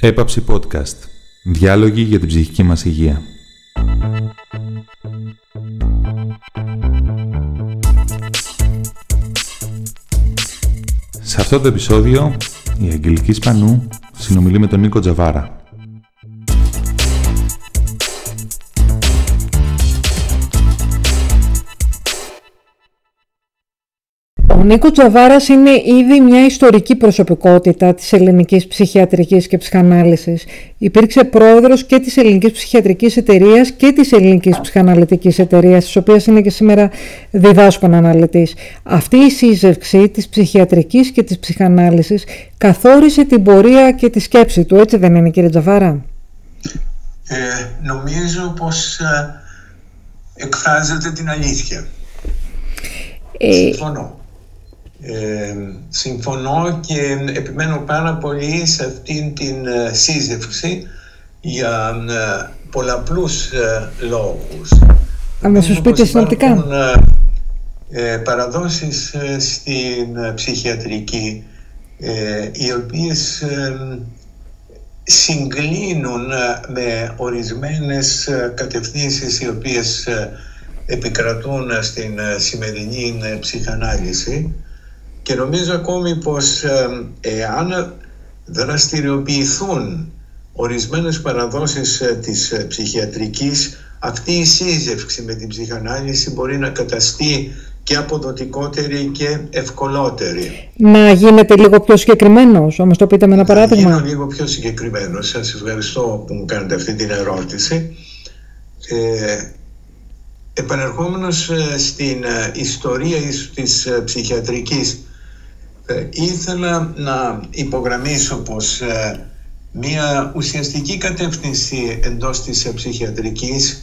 Έπαψη Podcast. Διάλογοι για την ψυχική μας υγεία. Σε αυτό το επεισόδιο, η Αγγελική Σπανού συνομιλεί με τον Νίκο Τζαβάρα, Ο Νίκος Τζαβάρας είναι ήδη μια ιστορική προσωπικότητα της ελληνικής ψυχιατρικής και ψυχανάλυσης. Υπήρξε πρόεδρος και της ελληνικής ψυχιατρικής εταιρείας και της ελληνικής ψυχαναλυτικής εταιρείας, της οποίας είναι και σήμερα διδάσκων αναλυτής. Αυτή η σύζευξη της ψυχιατρικής και της ψυχανάλυσης καθόρισε την πορεία και τη σκέψη του, έτσι δεν είναι κύριε Τζαβάρα; Ε, νομίζω πως ε, εκφράζεται την αλήθεια. Ε, Συμφωνώ. Ε, συμφωνώ και επιμένω πάρα πολύ σε αυτήν την ε, σύζευξη για ε, πολλαπλούς λόγους. Αν να σου πείτε συνοπτικά. παραδόσεις στην ψυχιατρική οι οποίες συγκλίνουν με ορισμένες κατευθύνσεις οι οποίες επικρατούν στην σημερινή ψυχανάλυση και νομίζω ακόμη πως εάν δραστηριοποιηθούν ορισμένες παραδόσεις ε, της ε, ψυχιατρικής αυτή η σύζευξη με την ψυχανάλυση μπορεί να καταστεί και αποδοτικότερη και ευκολότερη. Να γίνετε λίγο πιο συγκεκριμένος, όμως το πείτε με ένα παράδειγμα. Να γίνω λίγο πιο συγκεκριμένος. Σας ευχαριστώ που μου κάνετε αυτή την ερώτηση. Ε, επανερχόμενος ε, στην ιστορία της ψυχιατρικής ε, ήθελα να υπογραμμίσω πως ε, μια ουσιαστική κατεύθυνση εντός της ψυχιατρικής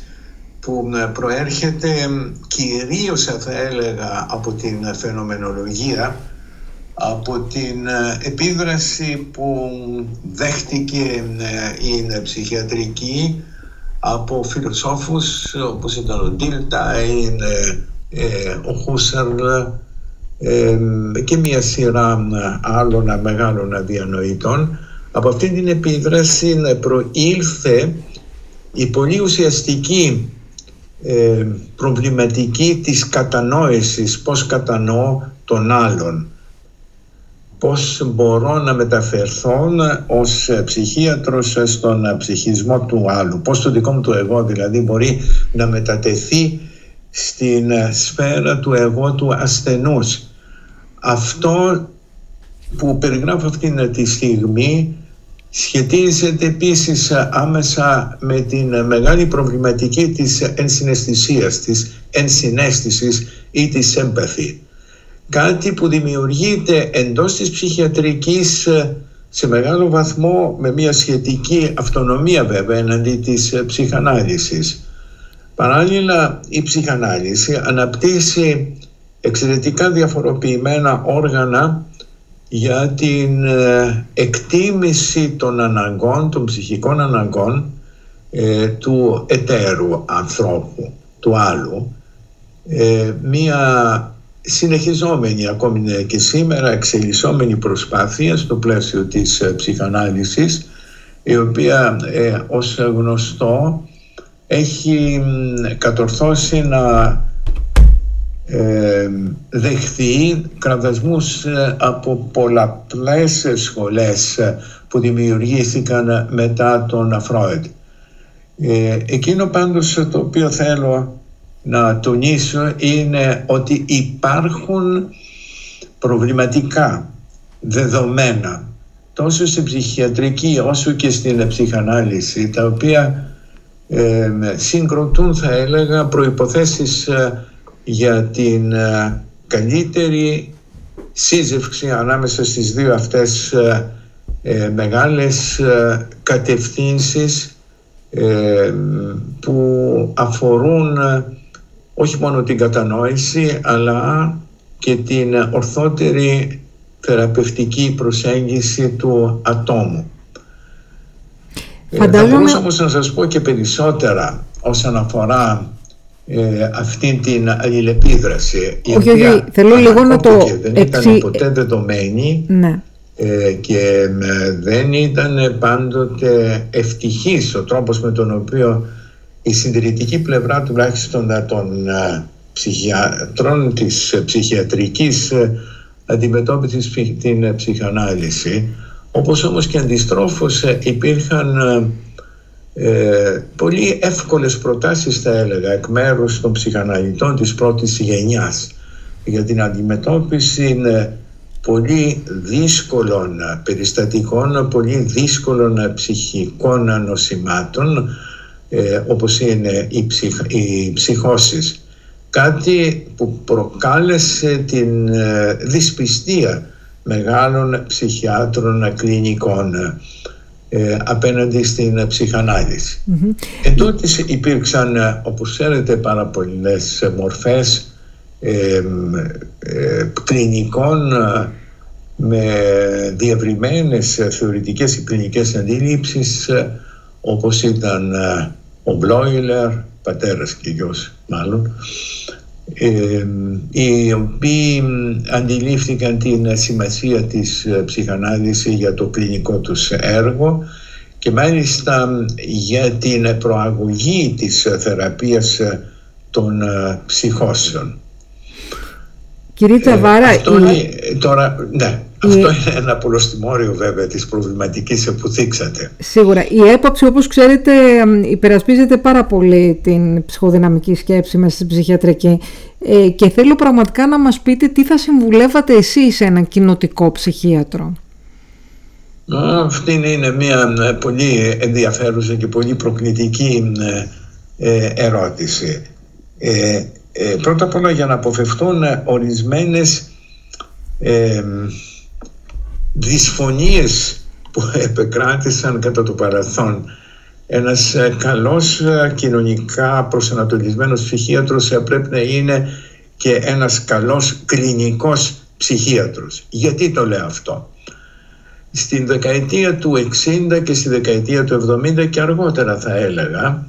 που ε, προέρχεται κυρίως θα έλεγα από την φαινομενολογία από την επίδραση που δέχτηκε η ψυχιατρική από φιλοσόφους όπως ήταν ο Ντίλτα, ο Χούσαρλ και μια σειρά άλλων μεγάλων αδιανοητών. Από αυτή την επίδραση προήλθε η πολύ ουσιαστική προβληματική της κατανόησης πώς κατανοώ τον άλλον. Πώς μπορώ να μεταφερθώ ως ψυχίατρος στον ψυχισμό του άλλου. Πώς το δικό μου το εγώ δηλαδή μπορεί να μετατεθεί στην σφαίρα του εγώ του ασθενούς αυτό που περιγράφω αυτήν τη στιγμή σχετίζεται επίσης άμεσα με την μεγάλη προβληματική της ενσυναισθησίας, της ενσυναίσθησης ή της έμπαθη. Κάτι που δημιουργείται εντός της ψυχιατρικής σε μεγάλο βαθμό με μια σχετική αυτονομία βέβαια εναντί της ψυχανάλυσης. Παράλληλα η ψυχανάλυση αναπτύσσει εξαιρετικά διαφοροποιημένα όργανα για την ε, εκτίμηση των αναγκών, των ψυχικών αναγκών ε, του εταίρου ανθρώπου, του άλλου. Ε, μία συνεχιζόμενη ακόμη και σήμερα εξελισσόμενη προσπάθεια στο πλαίσιο της ψυχανάλυσης η οποία ως γνωστό έχει κατορθώσει να ε, δεχθεί κραδασμούς ε, από πολλαπλές σχολές ε, που δημιουργήθηκαν μετά τον Φρόιντ. Ε, εκείνο πάντως το οποίο θέλω να τονίσω είναι ότι υπάρχουν προβληματικά δεδομένα τόσο στην ψυχιατρική όσο και στην ψυχανάλυση τα οποία ε, συγκροτούν θα έλεγα προϋποθέσεις για την ε, καλύτερη σύζευξη ανάμεσα στις δύο αυτές ε, ε, μεγάλες κατευθύνσεις που αφορούν όχι μόνο την κατανόηση αλλά και την ορθότερη θεραπευτική προσέγγιση του ατόμου. Φαντάζομαι... Θα μπορούσα όμως να σας πω και περισσότερα όσον αφορά ε, αυτή την αλληλεπίδραση η όχι, όχι, θέλω λίγο να το δεν ήταν ποτέ δεδομένη ναι. και δεν ήταν πάντοτε ευτυχής ο τρόπος με τον οποίο η συντηρητική πλευρά τουλάχιστον των ψυχιατρών της ψυχιατρικής αντιμετώπισης την ψυχανάλυση όπως όμως και αντιστρόφως υπήρχαν ε, πολύ εύκολες προτάσεις θα έλεγα εκ μέρους των ψυχαναλυτών της πρώτης γενιάς για την αντιμετώπιση πολύ δύσκολων περιστατικών, πολύ δύσκολων ψυχικών νοσημάτων ε, όπως είναι οι, ψυχ, οι ψυχώσεις. Κάτι που προκάλεσε την ε, δυσπιστία μεγάλων ψυχιάτρων κλινικών ε, απέναντι στην ψυχανάλυση. Mm-hmm. υπήρξαν, ε, όπως ξέρετε, πάρα πολλές μορφές ε, ε, κλινικών με διευρυμένες θεωρητικές και κλινικές αντίληψεις όπως ήταν ο Μπλόιλερ, πατέρας και γιος μάλλον, οι οποίοι αντιλήφθηκαν την σημασία της ε, ψυχανάλυσης για το κλινικό τους έργο και μάλιστα για την προαγωγή της θεραπείας ε, των ε, ψυχώσεων. Κύριε Τσαβάρα, η... τώρα, ναι, αυτό είναι ένα προστιμόριο βέβαια της προβληματικής που δείξατε. Σίγουρα. Η έποψη όπως ξέρετε υπερασπίζεται πάρα πολύ την ψυχοδυναμική σκέψη μέσα στην ψυχιατρική ε, και θέλω πραγματικά να μας πείτε τι θα συμβουλεύατε εσείς σε έναν κοινοτικό ψυχίατρο. Αυτή είναι μια ε, πολύ ενδιαφέρουσα και πολύ προκλητική ε, ερώτηση. Πρώτα απ' όλα για να αποφευθούν ορισμένες δυσφωνίες που επεκράτησαν κατά το παρελθόν. Ένας ε, καλός ε, κοινωνικά προσανατολισμένος ψυχίατρος ε, πρέπει να είναι και ένας καλός κλινικός ψυχίατρος. Γιατί το λέω αυτό; Στην δεκαετία του 60 και στη δεκαετία του 70 και αργότερα θα έλεγα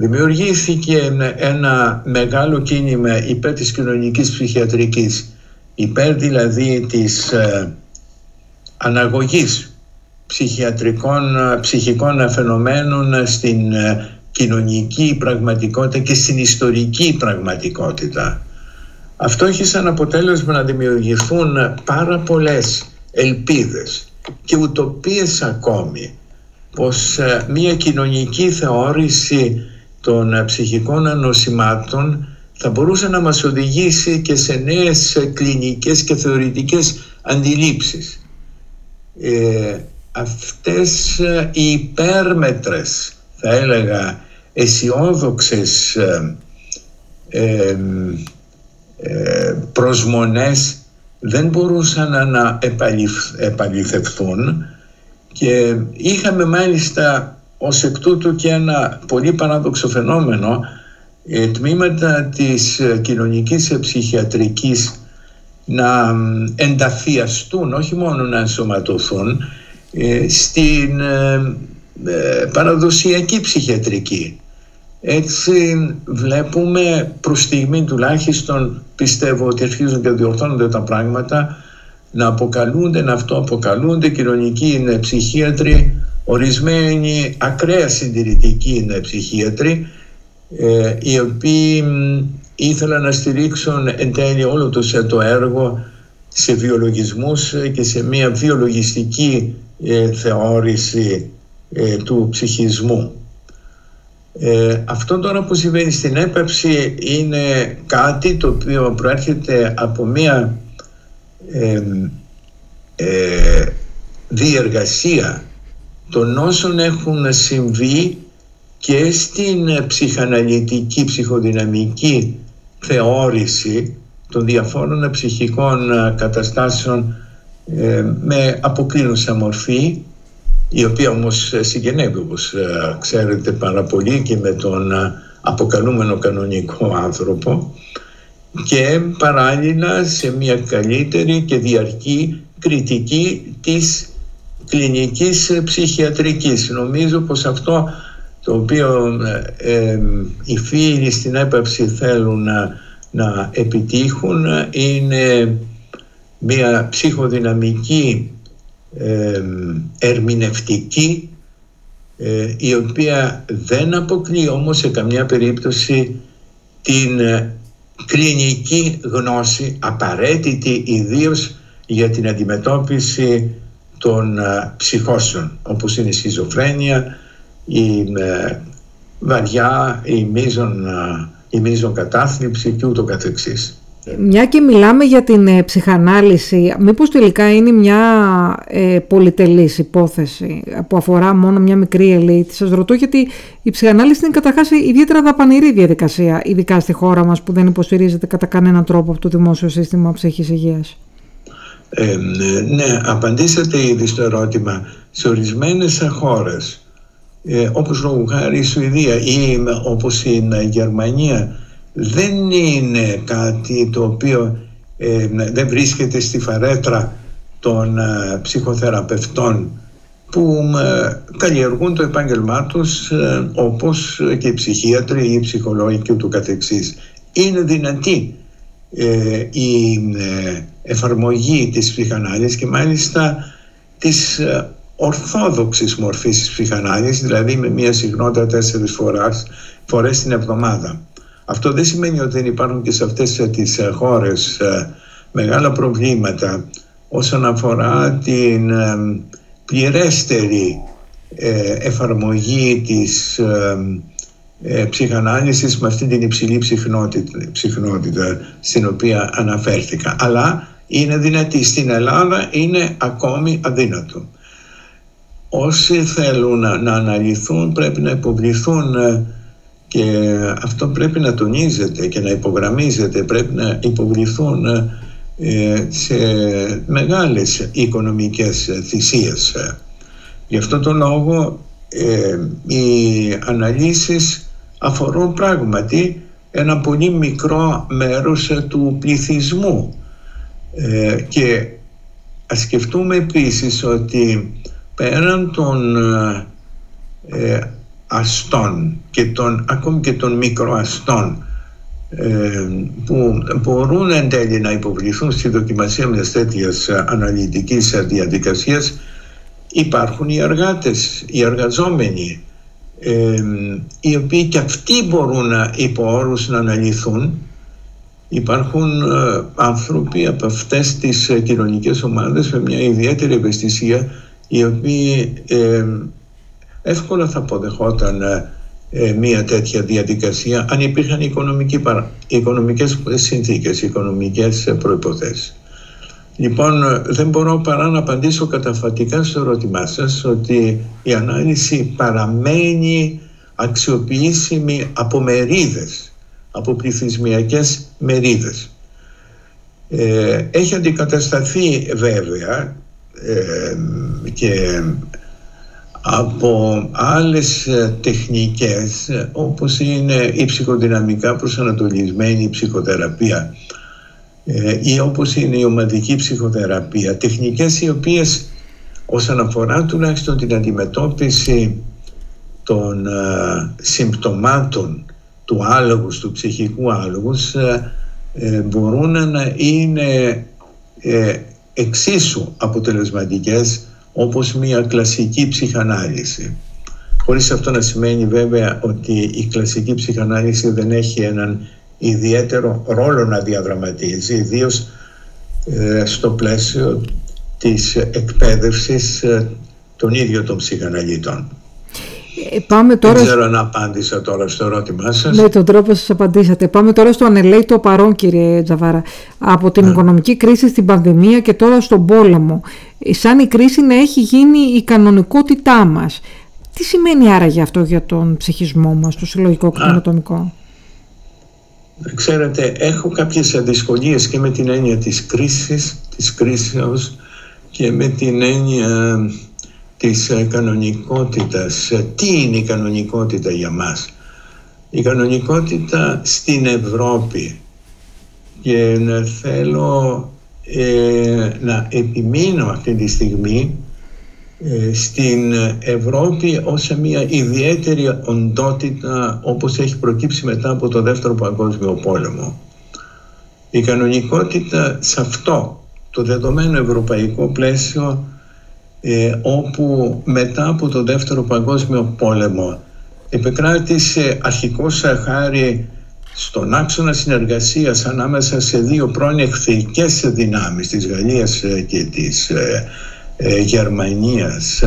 δημιουργήθηκε ένα μεγάλο κίνημα υπέρ της κοινωνικής ψυχιατρικής υπέρ δηλαδή της αναγωγής ψυχιατρικών, ψυχικών φαινομένων στην ε, κοινωνική πραγματικότητα και στην ιστορική πραγματικότητα. Αυτό έχει σαν αποτέλεσμα να δημιουργηθούν πάρα πολλές ελπίδες και ουτοπίες ακόμη πως ε, μια κοινωνική θεώρηση των ε, ψυχικών ανοσημάτων θα μπορούσε να μας οδηγήσει και σε νέες κλινικές και θεωρητικές αντιλήψεις. Ε, αυτές ε, οι υπέρμετρες θα έλεγα αισιόδοξες ε, ε, προσμονές δεν μπορούσαν να επαληθευθούν και είχαμε μάλιστα ως εκ τούτου και ένα πολύ παράδοξο φαινόμενο τμήματα της κοινωνικής ψυχιατρικής να ενταφιαστούν, όχι μόνο να ενσωματωθούν ε, στην ε, ε, παραδοσιακή ψυχιατρική. Έτσι βλέπουμε προς στιγμή τουλάχιστον πιστεύω ότι αρχίζουν και διορθώνονται τα πράγματα να αποκαλούνται, να αυτοαποκαλούνται κοινωνικοί είναι ψυχίατροι, ορισμένοι ακραία συντηρητικοί είναι ψυχίατροι οι οποίοι ήθελαν να στηρίξουν εν τέλει όλο το, το έργο σε βιολογισμούς και σε μια βιολογιστική ε, θεώρηση ε, του ψυχισμού. Ε, αυτό τώρα που συμβαίνει στην έπαψη είναι κάτι το οποίο προέρχεται από μια ε, διεργασία των όσων έχουν συμβεί και στην ψυχαναλυτική, ψυχοδυναμική θεώρηση των διαφόρων ψυχικών ε, καταστάσεων ε, με αποκλίνουσα μορφή η οποία όμως συγγενεύει όπως ε, ξέρετε πάρα πολύ και με τον αποκαλούμενο κανονικό άνθρωπο και παράλληλα σε μια καλύτερη και διαρκή κριτική της κλινικής ψυχιατρικής. Νομίζω πως αυτό το οποίο ε, οι φίλοι στην έπαυση θέλουν να, να επιτύχουν είναι μια ψυχοδυναμική ερμηνευτική ε, η οποία δεν αποκλεί όμως σε καμιά περίπτωση την ε, κλινική γνώση απαραίτητη ιδίως για την αντιμετώπιση των ψυχώσεων όπως είναι η σχιζοφρένεια, η βαριά, η μείζων, η μείζων κατάθλιψη και ούτω καθεξής. Μια και μιλάμε για την ε, ψυχανάλυση, μήπως τελικά είναι μια ε, πολυτελής υπόθεση που αφορά μόνο μια μικρή ελίτ. Σας ρωτώ γιατί η ψυχανάλυση είναι καταρχάς ιδιαίτερα δαπανηρή διαδικασία, ειδικά στη χώρα μας που δεν υποστηρίζεται κατά κανέναν τρόπο από το δημόσιο σύστημα ψυχής υγείας. Ε, ναι, απαντήσατε ήδη στο ερώτημα. Σε ορισμένες χώρες, ε, όπως λόγω χάρη η Σουηδία ή όπως η Γερμανία, δεν είναι κάτι το οποίο ε, δεν βρίσκεται στη φαρέτρα των ε, ψυχοθεραπευτών που ε, καλλιεργούν το επάγγελμά τους όπως και οι ψυχίατροι ή οι ψυχολόγοι και ούτω καθεξής. Είναι δυνατή η εφαρμογή της ψυχανάλυσης και μάλιστα της ορθόδοξης μορφής της ψυχανάλυσης, δηλαδή με μία συχνότητα τέσσερις φορές, φορές την εβδομάδα. Αυτό δεν σημαίνει ότι δεν υπάρχουν και σε αυτές τις ε, χώρες ε, μεγάλα προβλήματα όσον αφορά την ε, πληρέστερη εφαρμογή της ψυχανάλυσης με αυτή την υψηλή ψυχνότητα, στην οποία αναφέρθηκα. Αλλά είναι δυνατή. Στην Ελλάδα είναι ακόμη αδύνατο. Όσοι θέλουν να, να αναλυθούν πρέπει να υποβληθούν και αυτό πρέπει να τονίζεται και να υπογραμμίζεται, πρέπει να υποβληθούν ε, σε μεγάλες οικονομικές θυσίες. Γι' αυτό το λόγο ε, οι αναλύσεις αφορούν πράγματι ένα πολύ μικρό μέρος του πληθυσμού ε, και ας σκεφτούμε επίσης ότι πέραν των αστών και των, ακόμη και των μικροαστών ε, που μπορούν εν τέλει να υποβληθούν στη δοκιμασία μιας τέτοιας αναλυτικής διαδικασίας υπάρχουν οι εργάτες, οι εργαζόμενοι ε, οι οποίοι και αυτοί μπορούν να, υπό όρους να αναλυθούν υπάρχουν ε, άνθρωποι από αυτές τις ε, κοινωνικές ομάδες με μια ιδιαίτερη ευαισθησία οι οποίοι εύκολα θα αποδεχόταν ε, ε, μια τέτοια διαδικασία αν υπήρχαν οικονομικοί, οικονομικές συνθήκες, οικονομικές προϋποθέσεις. Λοιπόν, δεν μπορώ παρά να απαντήσω καταφατικά στο ερώτημά σας ότι η ανάλυση παραμένει αξιοποιήσιμη από μερίδες, από πληθυσμιακές μερίδες. Ε, έχει αντικατασταθεί βέβαια ε, και από άλλες ε, τεχνικές ε, όπως είναι η ψυχοδυναμικά προσανατολισμένη ψυχοθεραπεία ε, ή όπως είναι η ομαδική ψυχοθεραπεία τεχνικές οι οποίες όσον αφορά τουλάχιστον την αντιμετώπιση των συμπτωμάτων του άλογους, του ψυχικού άλογους μπορούν να είναι εξίσου αποτελεσματικές όπως μια κλασική ψυχανάλυση. Χωρίς αυτό να σημαίνει βέβαια ότι η κλασική ψυχανάλυση δεν έχει έναν ιδιαίτερο ρόλο να διαδραματίζει, ιδίως ε, στο πλαίσιο της εκπαίδευσης ε, των ίδιων των ψυχαναλυτών. Ε, πάμε τώρα... Δεν ξέρω αν απάντησα τώρα στο ερώτημά σας. Με τον τρόπο σας απαντήσατε. Πάμε τώρα στο ανελέητο παρόν κύριε Τζαβάρα. Από την ναι. οικονομική κρίση στην πανδημία και τώρα στον πόλεμο. Ε, σαν η κρίση να έχει γίνει η κανονικότητά μας. Τι σημαίνει άραγε αυτό για τον ψυχισμό μας, το συλλογικό και το ανατομικό. Ξέρετε, έχω κάποιες δυσκολίες και με την έννοια της κρίσης, της κρίσεως και με την έννοια της ε, κανονικότητας. Ε, τι είναι η κανονικότητα για μας; Η κανονικότητα στην Ευρώπη και θέλω ε, να επιμείνω αυτή τη στιγμή στην Ευρώπη ως μια ιδιαίτερη οντότητα όπως έχει προκύψει μετά από το Δεύτερο Παγκόσμιο Πόλεμο. Η κανονικότητα σε αυτό το δεδομένο ευρωπαϊκό πλαίσιο ε, όπου μετά από το δεύτερο παγκόσμιο πόλεμο επεκράτησε αρχικός χάρη στον άξονα συνεργασίας ανάμεσα σε δύο πρώην εχθρικές δυνάμεις της Γαλλίας και της Γερμανίας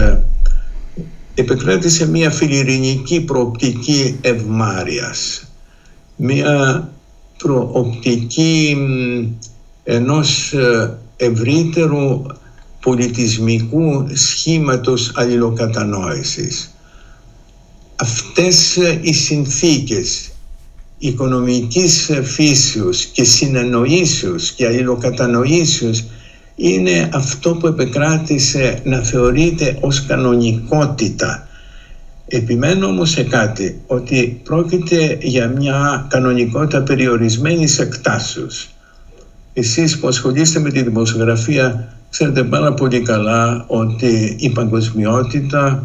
επεκράτησε μια φιλιρινική προοπτική ευμάρειας μια προοπτική ενός ε, ευρύτερου πολιτισμικού σχήματος αλληλοκατανόησης. Αυτές ε, οι συνθήκες οικονομικής φύσεως και συνεννοήσεως και αλληλοκατανοήσεως είναι αυτό που επεκράτησε να θεωρείται ως κανονικότητα. Επιμένω όμως σε κάτι, ότι πρόκειται για μια κανονικότητα περιορισμένης εκτάσεως. Εσείς που ασχολείστε με τη δημοσιογραφία ξέρετε πάρα πολύ καλά ότι η παγκοσμιότητα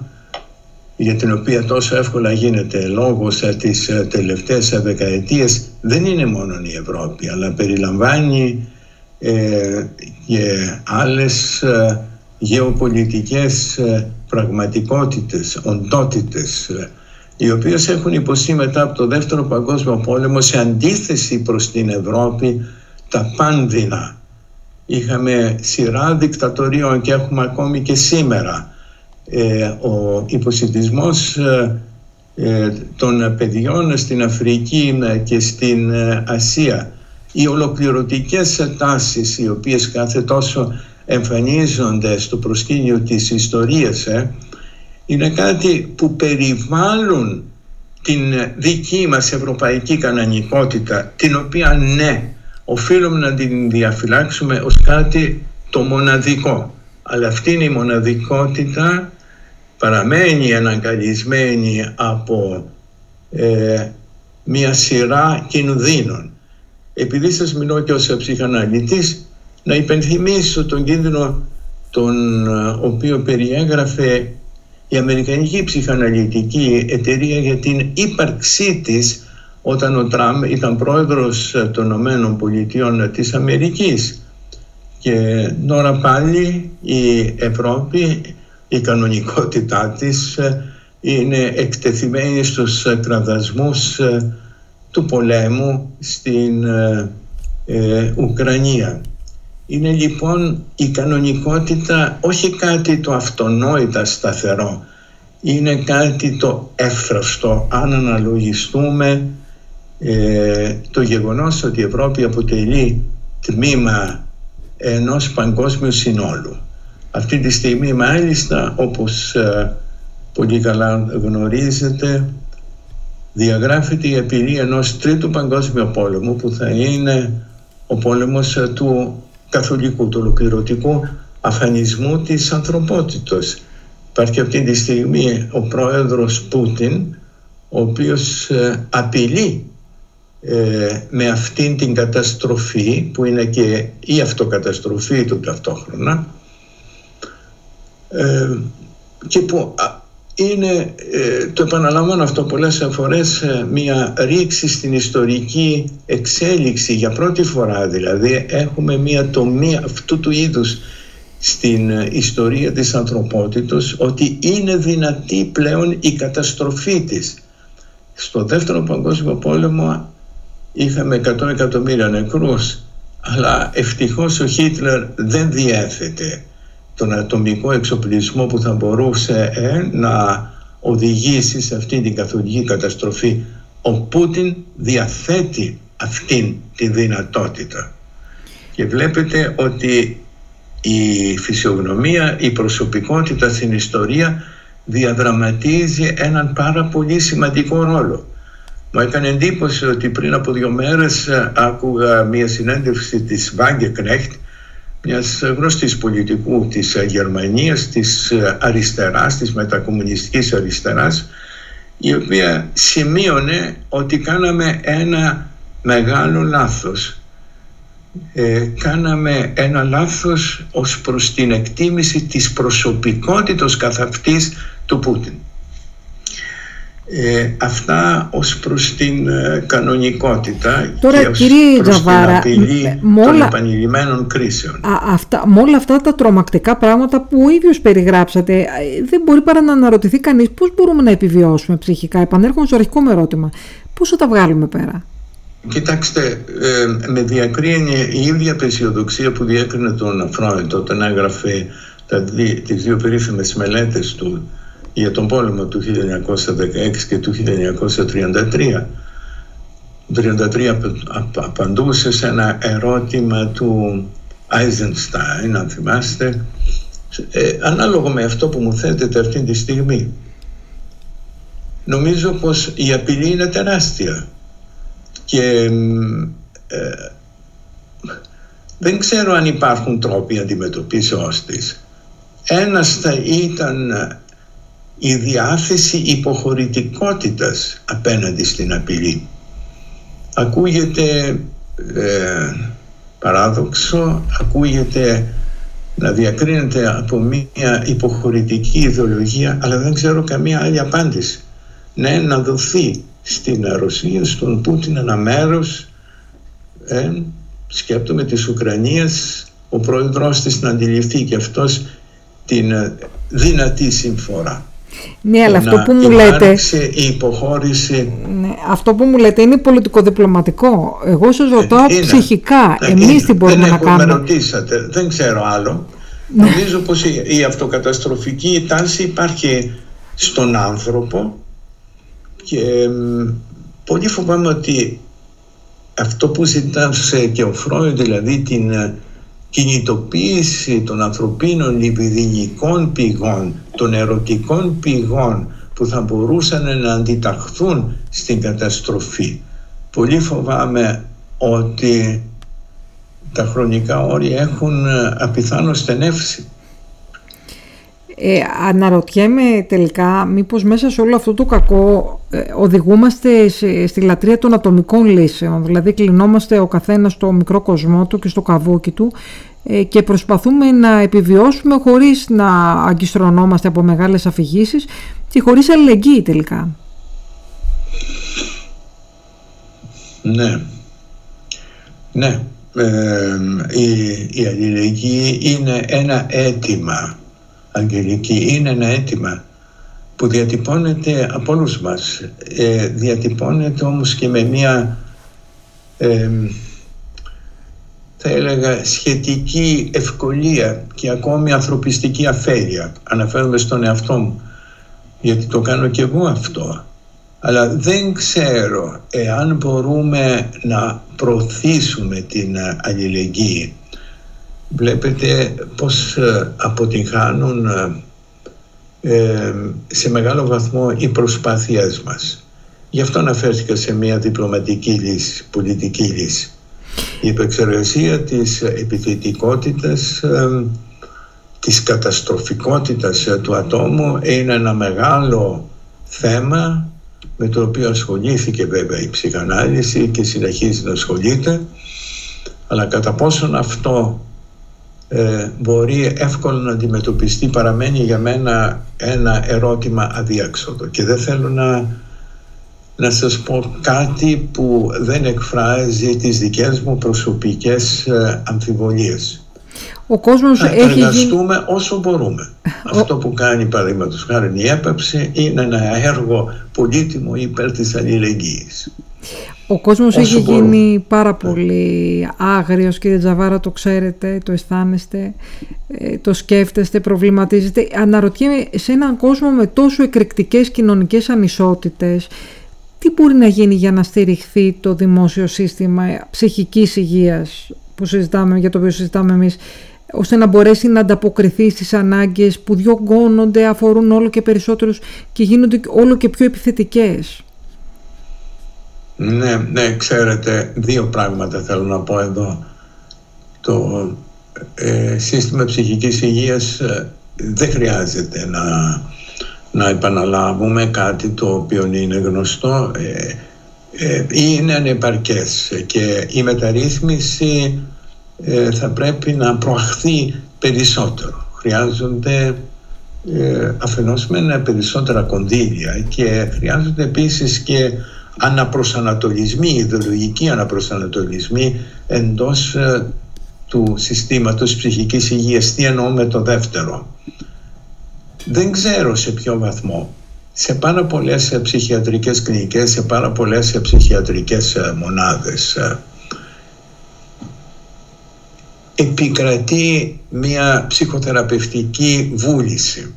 για την οποία τόσο εύκολα γίνεται λόγος τις τελευταίες δεκαετίες δεν είναι μόνο η Ευρώπη αλλά περιλαμβάνει ε, και άλλες ε, γεωπολιτικές ε, πραγματικότητες, οντότητες ε, οι οποίες έχουν υποστεί μετά από το δεύτερο παγκόσμιο πόλεμο σε αντίθεση προς την Ευρώπη τα πάνδυνα. Είχαμε σειρά δικτατορίων και έχουμε ακόμη και σήμερα. ο υποσυντισμός των παιδιών στην Αφρική και στην Ασία οι ολοκληρωτικές τάσεις οι οποίες κάθε τόσο εμφανίζονται στο προσκήνιο της ιστορίας ε, είναι κάτι που περιβάλλουν την δική μας ευρωπαϊκή κανονικότητα την οποία ναι οφείλουμε να την διαφυλάξουμε ως κάτι το μοναδικό. Αλλά αυτή είναι η μοναδικότητα παραμένει αναγκαλισμένη από ε, μια σειρά κινδύνων. Επειδή σας μιλώ και ως ψυχαναλυτής, να υπενθυμίσω τον κίνδυνο τον ε, οποίο περιέγραφε η Αμερικανική Ψυχαναλυτική Εταιρεία για την ύπαρξή της όταν ο Τραμ ήταν πρόεδρος των Ηνωμένων Πολιτειών της Αμερικής και τώρα πάλι η Ευρώπη, η κανονικότητά της ε, είναι εκτεθειμένη στους κραδασμούς ε, του πολέμου στην ε, ε, Ουκρανία. Είναι λοιπόν η κανονικότητα όχι κάτι το αυτονόητα σταθερό, είναι κάτι το εύθραυστο αν αναλογιστούμε ε, το γεγονός ότι η Ευρώπη αποτελεί τμήμα ενός παγκόσμιου συνόλου. Αυτή τη στιγμή μάλιστα όπως ε, πολύ καλά γνωρίζετε διαγράφεται η απειλή ενός τρίτου παγκόσμιου πόλεμου που θα είναι ο πόλεμος ε, του καθολικού, του ολοκληρωτικού αφανισμού της ανθρωπότητος. Υπάρχει αυτή τη στιγμή ο πρόεδρος Πούτιν ο οποίος ε, απειλεί ε, με αυτήν την καταστροφή που είναι και η αυτοκαταστροφή του ταυτόχρονα και που είναι, ε, το επαναλαμβάνω αυτό πολλές φορές, ε, μια ρήξη στην ιστορική εξέλιξη για πρώτη φορά δηλαδή έχουμε μια τομή αυτού του είδους στην ε, ιστορία της ανθρωπότητος ότι είναι δυνατή πλέον η καταστροφή της. Στο δεύτερο παγκόσμιο πόλεμο είχαμε 100 εκατομμύρια νεκρούς αλλά ευτυχώς ο Χίτλερ δεν διέθετε τον ατομικό εξοπλισμό που θα μπορούσε ε, να οδηγήσει σε αυτή την καθολική καταστροφή. Ο Πούτιν διαθέτει αυτήν τη δυνατότητα. Και βλέπετε ότι η φυσιογνωμία, η προσωπικότητα στην ιστορία διαδραματίζει έναν πάρα πολύ σημαντικό ρόλο. Μου έκανε εντύπωση ότι πριν από δύο μέρες ε, άκουγα μια συνέντευξη της Βάγκεκνέχτ μιας γνωστής πολιτικού της Γερμανίας, της αριστεράς, της μετακομμουνιστικής αριστεράς, η οποία σημείωνε ότι κάναμε ένα μεγάλο λάθος. Ε, κάναμε ένα λάθος ως προς την εκτίμηση της προσωπικότητας καθ' αυτής του Πούτιν. Ε, αυτά ως προς την ε, κανονικότητα Τώρα, και ως κύριε προς Τζαβάρα, την απειλή με των όλα- επανειλημμένων κρίσεων. Α, αυτά, με όλα αυτά τα τρομακτικά πράγματα που ο ίδιος περιγράψατε, ε, δεν μπορεί παρά να αναρωτηθεί κανείς πώς μπορούμε να επιβιώσουμε ψυχικά. Επανέρχομαι στο αρχικό μου ερώτημα. Πώς θα τα βγάλουμε πέρα; Κοιτάξτε, ε, με διακρίνει η ίδια απεσιοδοξία που διέκρινε τον Φρόιντ όταν έγραφε τα, δι- τις δύο περίφημες μελέτες του για τον πόλεμο του 1916 και του 1933. Το 1933 απ- απ- απαντούσε σε ένα ερώτημα του Eisenstein, αν θυμάστε, ε, ανάλογο με αυτό που μου θέτετε αυτή τη στιγμή. Νομίζω πως η απειλή είναι τεράστια και μ, ε, δεν ξέρω αν υπάρχουν τρόποι αντιμετωπίσεως της. Ένας θα ήταν η διάθεση υποχωρητικότητας απέναντι στην απειλή. Ακούγεται ε, παράδοξο, ακούγεται να διακρίνεται από μια υποχωρητική ιδεολογία, αλλά δεν ξέρω καμία άλλη απάντηση. Ναι, να δοθεί στην Ρωσία, στον Πούτιν ένα μέρος, ε, σκέπτομαι της Ουκρανίας, ο πρόεδρος της να αντιληφθεί και αυτός την ε, δυνατή συμφορά. Ναι, αλλά Και αυτό να που μου λέτε, υπάρξει η υποχώρηση ναι, αυτό που μου λέτε είναι πολιτικοδιπλωματικό. Εγώ σας ρωτάω είναι. ψυχικά. Ναι, Εμείς είναι. τι μπορούμε δεν να έχω- κάνουμε; Ναι. Με ρωτήσατε, δεν ξέρω άλλο. Νομίζω πως η, η αυτοκαταστροφική τάση υπάρχει στον άνθρωπο και μ, πολύ φοβάμαι ότι αυτό που ζητάσε και ο Φρόιντ, δηλαδή την ε, κινητοποίηση των ανθρωπίνων λιπιδινικών πηγών, των ερωτικών πηγών που θα μπορούσαν να αντιταχθούν στην καταστροφή. Πολύ φοβάμαι ότι τα χρονικά όρια έχουν ε, απιθανό στενεύσει. Ε, αναρωτιέμαι τελικά μήπως μέσα σε όλο αυτό το κακό ε, οδηγούμαστε σε- στη λατρεία των ατομικών λύσεων. Δηλαδή κλεινόμαστε ο καθένας στο μικρό κοσμό του και στο καβούκι του ε, και προσπαθούμε να επιβιώσουμε χωρίς να αγκιστρωνόμαστε από μεγάλες αφηγήσεις και χωρίς αλληλεγγύη τελικά. Ναι. Ναι. Ε, η, η αλληλεγγύη είναι ένα αίτημα. Αγγελική είναι ένα αίτημα που διατυπώνεται από όλους μας. Ε, διατυπώνεται όμως και με μια ε, θα έλεγα σχετική ευκολία και ακόμη ανθρωπιστική αφέλεια. Αναφέρομαι στον εαυτό μου γιατί το κάνω και εγώ αυτό. Αλλά δεν ξέρω εάν μπορούμε να προωθήσουμε την ε, αλληλεγγύη. Βλέπετε πώς ε, αποτυγχάνουν ε, ε, σε μεγάλο βαθμό οι προσπάθειές μας. Γι' αυτό αναφέρθηκα σε μια διπλωματική λύση, πολιτική λύση. Η επεξεργασία της επιθετικότητας, ε, της καταστροφικότητας ε, του ατόμου είναι ένα μεγάλο θέμα με το οποίο ασχολήθηκε βέβαια η ψυχανάλυση και συνεχίζει να ασχολείται αλλά κατά πόσον αυτό ε, μπορεί εύκολα να αντιμετωπιστεί παραμένει για μένα ένα ερώτημα αδιέξοδο και δεν θέλω να, να σας πω κάτι που δεν εκφράζει τις δικές μου προσωπικές ε, αμφιβολίες. Ο κόσμος Θα έχει γίνει... εργαστούμε όσο μπορούμε. Αυτό που κάνει παραδείγματος χάρη η έπαψη είναι ένα έργο πολύτιμο υπέρ της αλληλεγγύης. Ο κόσμος Όσο έχει μπορούμε. γίνει πάρα πολύ άγριος, κύριε Τζαβάρα, το ξέρετε, το αισθάνεστε, ε, το σκέφτεστε, προβληματίζετε. Αναρωτιέμαι, σε έναν κόσμο με τόσο εκρηκτικές κοινωνικές ανισότητες, τι μπορεί να γίνει για να στηριχθεί το δημόσιο σύστημα ψυχικής υγείας που συζητάμε, για το οποίο συζητάμε εμείς, ώστε να μπορέσει να ανταποκριθεί στις ανάγκες που διωγγώνονται, αφορούν όλο και περισσότερους και γίνονται όλο και πιο επιθετικές; Ναι, ναι, ξέρετε, δύο πράγματα θέλω να πω εδώ. Το ε, σύστημα ψυχικής υγείας ε, δεν χρειάζεται να, να επαναλάβουμε κάτι το οποίο είναι γνωστό ε, ε, είναι ανεπαρκές και η μεταρρύθμιση ε, θα πρέπει να προαχθεί περισσότερο. Χρειάζονται ε, αφενός με περισσότερα κονδύλια και χρειάζονται επίσης και αναπροσανατολισμοί, ιδεολογικοί αναπροσανατολισμοί εντός ε, του συστήματος ψυχικής υγείας. Τι εννοώ με το δεύτερο; Δεν ξέρω σε ποιο βαθμό σε πάρα πολλές ψυχιατρικές κλινικές, σε πάρα πολλές ψυχιατρικές μονάδες επικρατεί μια ψυχοθεραπευτική βούληση.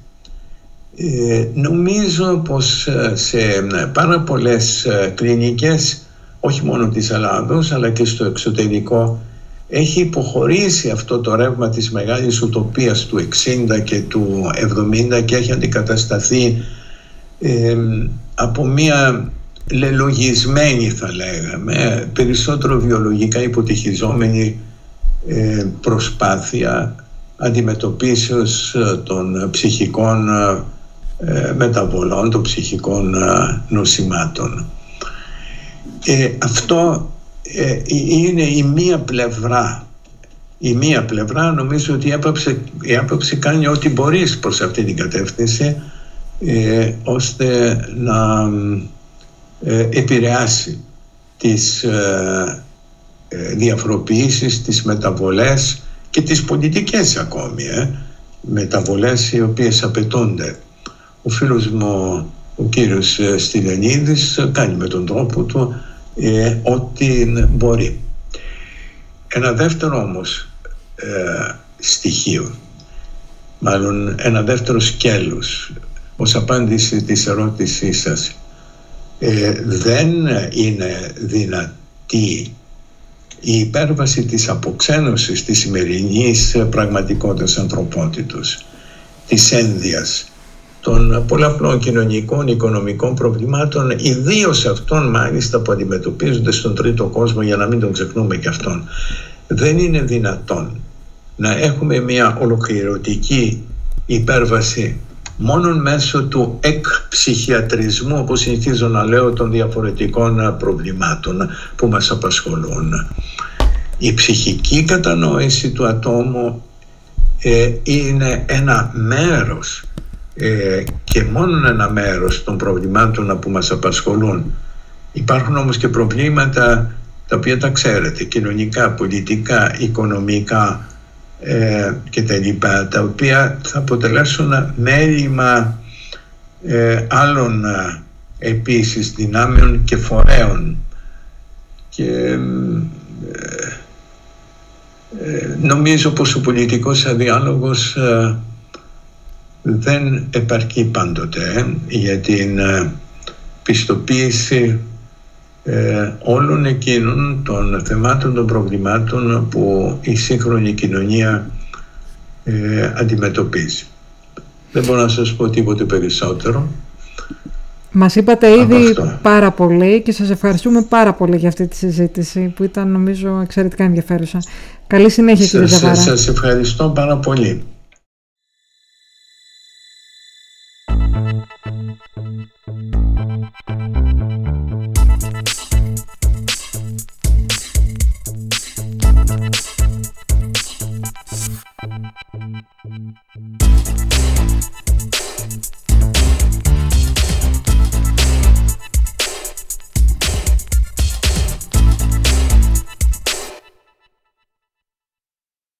Ε, νομίζω πως ε, σε πάρα πολλές ε, κλινικές, όχι μόνο της Ελλάδος αλλά και στο εξωτερικό, έχει υποχωρήσει αυτό το ρεύμα της μεγάλης ουτοπίας του 60 και του 70 και έχει αντικατασταθεί από μια λελογισμένη θα λέγαμε, περισσότερο βιολογικά υποτυχιζόμενη ε, προσπάθεια αντιμετωπίσεως ε, των ψυχικών ε, μεταβολών, των ψυχικών νοσημάτων. αυτό είναι η μία πλευρά η μία πλευρά νομίζω ότι η άποψη, η άποψη κάνει ό,τι μπορείς προς αυτή την κατεύθυνση ώστε να επηρεάσει τις ε, διαφοροποιήσεις, τις μεταβολές και τις πολιτικές ακόμη ε, μεταβολές οι οποίες απαιτούνται. Ο φίλος μου ο κύριος ε, Στυλιανίδης κάνει με τον τρόπο του ε, ό,τι μπορεί. Ένα δεύτερο όμως ε, στοιχείο, μάλλον ένα δεύτερο σκέλος ως απάντηση της ερώτησής σας δεν είναι δυνατή η υπέρβαση της αποξένωσης της σημερινής πραγματικότητας ανθρωπότητος, της ένδυας, των πολλαπλών κοινωνικών, οικονομικών προβλημάτων, ιδίως αυτών μάλιστα που αντιμετωπίζονται στον τρίτο κόσμο, για να μην τον ξεχνούμε και αυτόν. Δεν είναι δυνατόν να έχουμε μια ολοκληρωτική υπέρβαση μόνο μέσω του εκψυχιατρισμού, όπως συνηθίζω να λέω, των διαφορετικών προβλημάτων που μας απασχολούν. Η ψυχική κατανόηση του ατόμου ε, είναι ένα μέρος ε, και μόνο ένα μέρος των προβλημάτων που μας απασχολούν. Υπάρχουν όμως και προβλήματα τα οποία τα ξέρετε, κοινωνικά, πολιτικά, οικονομικά, ε, και τα λοιπά, τα οποία θα αποτελέσουν μέλημα ε, άλλων ε, επίσης δυνάμεων και φορέων και ε, ε, νομίζω πως ο πολιτικός αδιάλογος δεν επαρκεί πάντοτε για την πιστοποίηση ε, όλων εκείνων των θεμάτων, των προβλημάτων που η σύγχρονη κοινωνία ε, αντιμετωπίζει. Δεν μπορώ να σας πω τίποτε περισσότερο. Μας είπατε ήδη πάρα πολύ και σας ευχαριστούμε πάρα πολύ για αυτή τη συζήτηση που ήταν νομίζω εξαιρετικά ενδιαφέρουσα. Καλή συνέχεια κύριε Ζαβάρα. Σας ευχαριστώ πάρα πολύ.